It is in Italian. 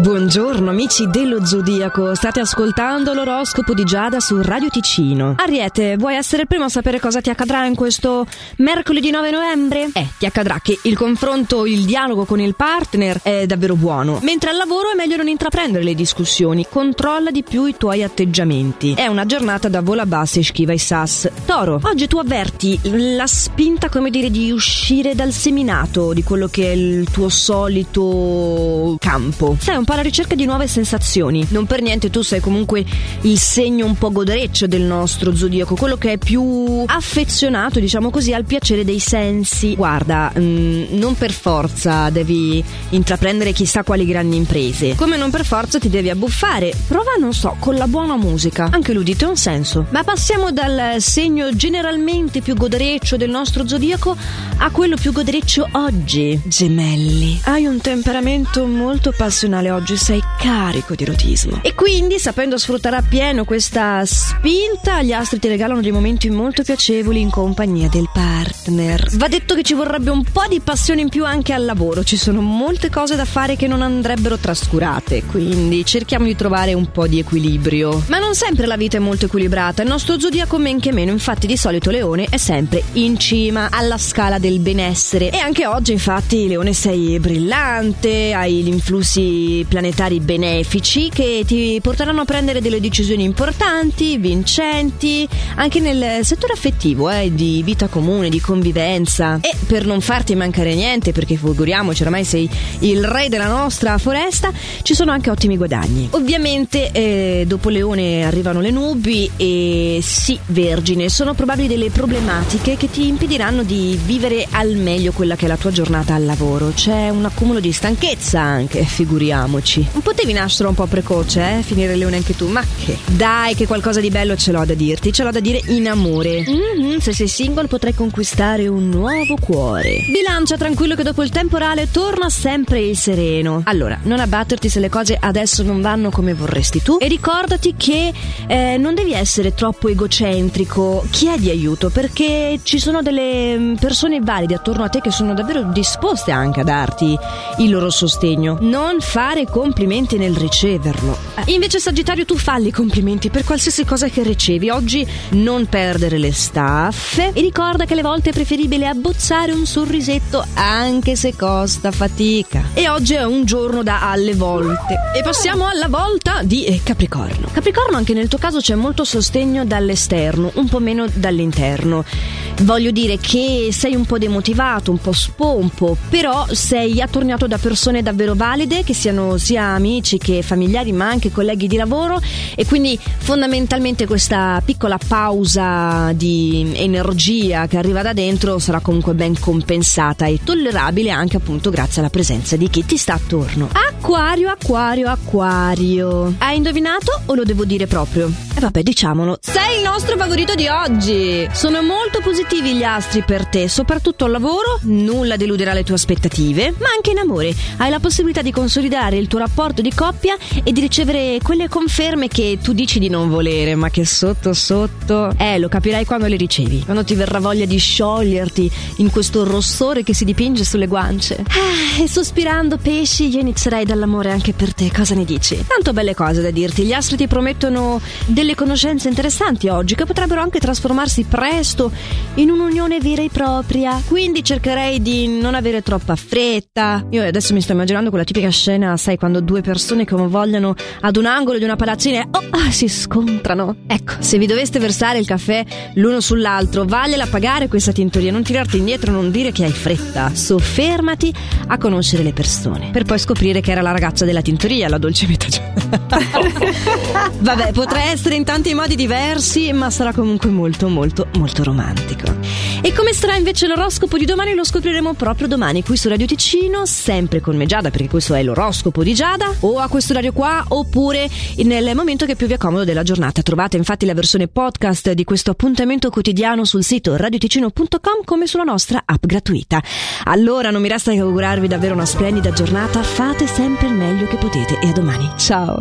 Buongiorno amici dello Zodiaco, state ascoltando l'oroscopo di Giada su Radio Ticino. Ariete, vuoi essere il primo a sapere cosa ti accadrà in questo mercoledì 9 novembre? Eh, ti accadrà che il confronto, il dialogo con il partner è davvero buono, mentre al lavoro è meglio non intraprendere le discussioni, controlla di più i tuoi atteggiamenti. È una giornata da vola bassa e schiva i sas. Toro, oggi tu avverti la spinta, come dire, di uscire dal seminato, di quello che è il tuo solito campo. Sei un po' alla ricerca di nuove sensazioni. Non per niente tu sei comunque il segno un po' godereccio del nostro zodiaco, quello che è più affezionato, diciamo così, al piacere dei sensi. Guarda, mh, mm, non per forza devi intraprendere chissà quali grandi imprese, come non per forza ti devi abbuffare. Prova, non so, con la buona musica. Anche l'udito ha un senso. Ma passiamo dal segno generalmente più godereccio del nostro zodiaco a quello più godereccio oggi. Gemelli. Hai un temperamento molto passionale oggi oggi sei carico di erotismo. E quindi, sapendo sfruttare appieno questa spinta, gli astri ti regalano dei momenti molto piacevoli in compagnia del partner. Va detto che ci vorrebbe un po' di passione in più anche al lavoro, ci sono molte cose da fare che non andrebbero trascurate, quindi cerchiamo di trovare un po' di equilibrio. Ma non sempre la vita è molto equilibrata, il nostro zodiaco men che meno, infatti di solito Leone è sempre in cima alla scala del benessere e anche oggi infatti Leone sei brillante, hai gli influssi planetari benefici che ti porteranno a prendere delle decisioni importanti, vincenti, anche nel settore affettivo, eh, di vita comune, di convivenza. E per non farti mancare niente, perché figuriamoci, oramai sei il re della nostra foresta, ci sono anche ottimi guadagni. Ovviamente eh, dopo Leone arrivano le nubi e sì, Vergine, sono probabili delle problematiche che ti impediranno di vivere al meglio quella che è la tua giornata al lavoro. C'è un accumulo di stanchezza anche, figuriamoci figuriamoci. Potevi nascere un po' precoce, eh? Finire leone anche tu, ma che? Dai, che qualcosa di bello ce l'ho da dirti, ce l'ho da dire in amore. Mm-hmm, se sei single potrai conquistare un nuovo cuore. Bilancia tranquillo che dopo il temporale torna sempre il sereno. Allora, non abbatterti se le cose adesso non vanno come vorresti tu e ricordati che eh, non devi essere troppo egocentrico. Chiedi aiuto perché ci sono delle mm, persone valide attorno a te che sono davvero disposte anche a darti il loro sostegno. Non fare complimenti nel riceverlo. Invece Sagittario tu falli i complimenti per qualsiasi cosa che ricevi. Oggi non perdere le staffe e ricorda che alle volte è preferibile abbozzare un sorrisetto anche se costa fatica. E oggi è un giorno da alle volte. E passiamo alla volta di eh, Capricorno. Capricorno anche nel tuo caso c'è molto sostegno dall'esterno, un po' meno dall'interno. Voglio dire che sei un po' demotivato, un po' spompo, però sei attorniato da persone davvero valide che siano sia amici che familiari ma anche colleghi di lavoro e quindi fondamentalmente questa piccola pausa di energia che arriva da dentro sarà comunque ben compensata e tollerabile anche appunto grazie alla presenza di chi ti sta attorno. Acquario, acquario, acquario. Hai indovinato o lo devo dire proprio? E vabbè, diciamolo. Sei il nostro favorito di oggi. Sono molto positivi gli astri per te, soprattutto al lavoro, nulla deluderà le tue aspettative, ma anche in amore. Hai la possibilità di consolidare il tuo rapporto di coppia e di ricevere quelle conferme che tu dici di non volere, ma che sotto sotto, eh, lo capirai quando le ricevi. Quando ti verrà voglia di scioglierti in questo rossore che si dipinge sulle guance. Ah, e sospirando pesci, io inizierei dall'amore anche per te. Cosa ne dici? Tanto belle cose da dirti. Gli astri ti promettono delle conoscenze interessanti oggi che potrebbero anche trasformarsi presto in un'unione vera e propria. Quindi cercherei di non avere troppa fretta. Io adesso mi sto immaginando quella tipica scena, sai, quando due persone convogliano ad un angolo di una palazzina e oh, ah, si scontrano. Ecco, se vi doveste versare il caffè l'uno sull'altro, vagliela pagare questa tintoria, non tirarti indietro, non dire che hai fretta. Soffermati a conoscere le persone, per poi scoprire che era la ragazza della tintoria, la dolce metà. Vabbè, potrà essere in tanti modi diversi, ma sarà comunque molto, molto, molto romantico. E come sarà invece l'oroscopo di domani lo scopriremo proprio domani qui su Radio Ticino, sempre con me Giada, perché questo è l'oroscopo di Giada, o a questo orario qua, oppure nel momento che più vi accomodo della giornata. Trovate infatti la versione podcast di questo appuntamento quotidiano sul sito radioticino.com come sulla nostra app gratuita. Allora non mi resta che augurarvi davvero una splendida giornata, fate sempre il meglio che potete e a domani. Ciao!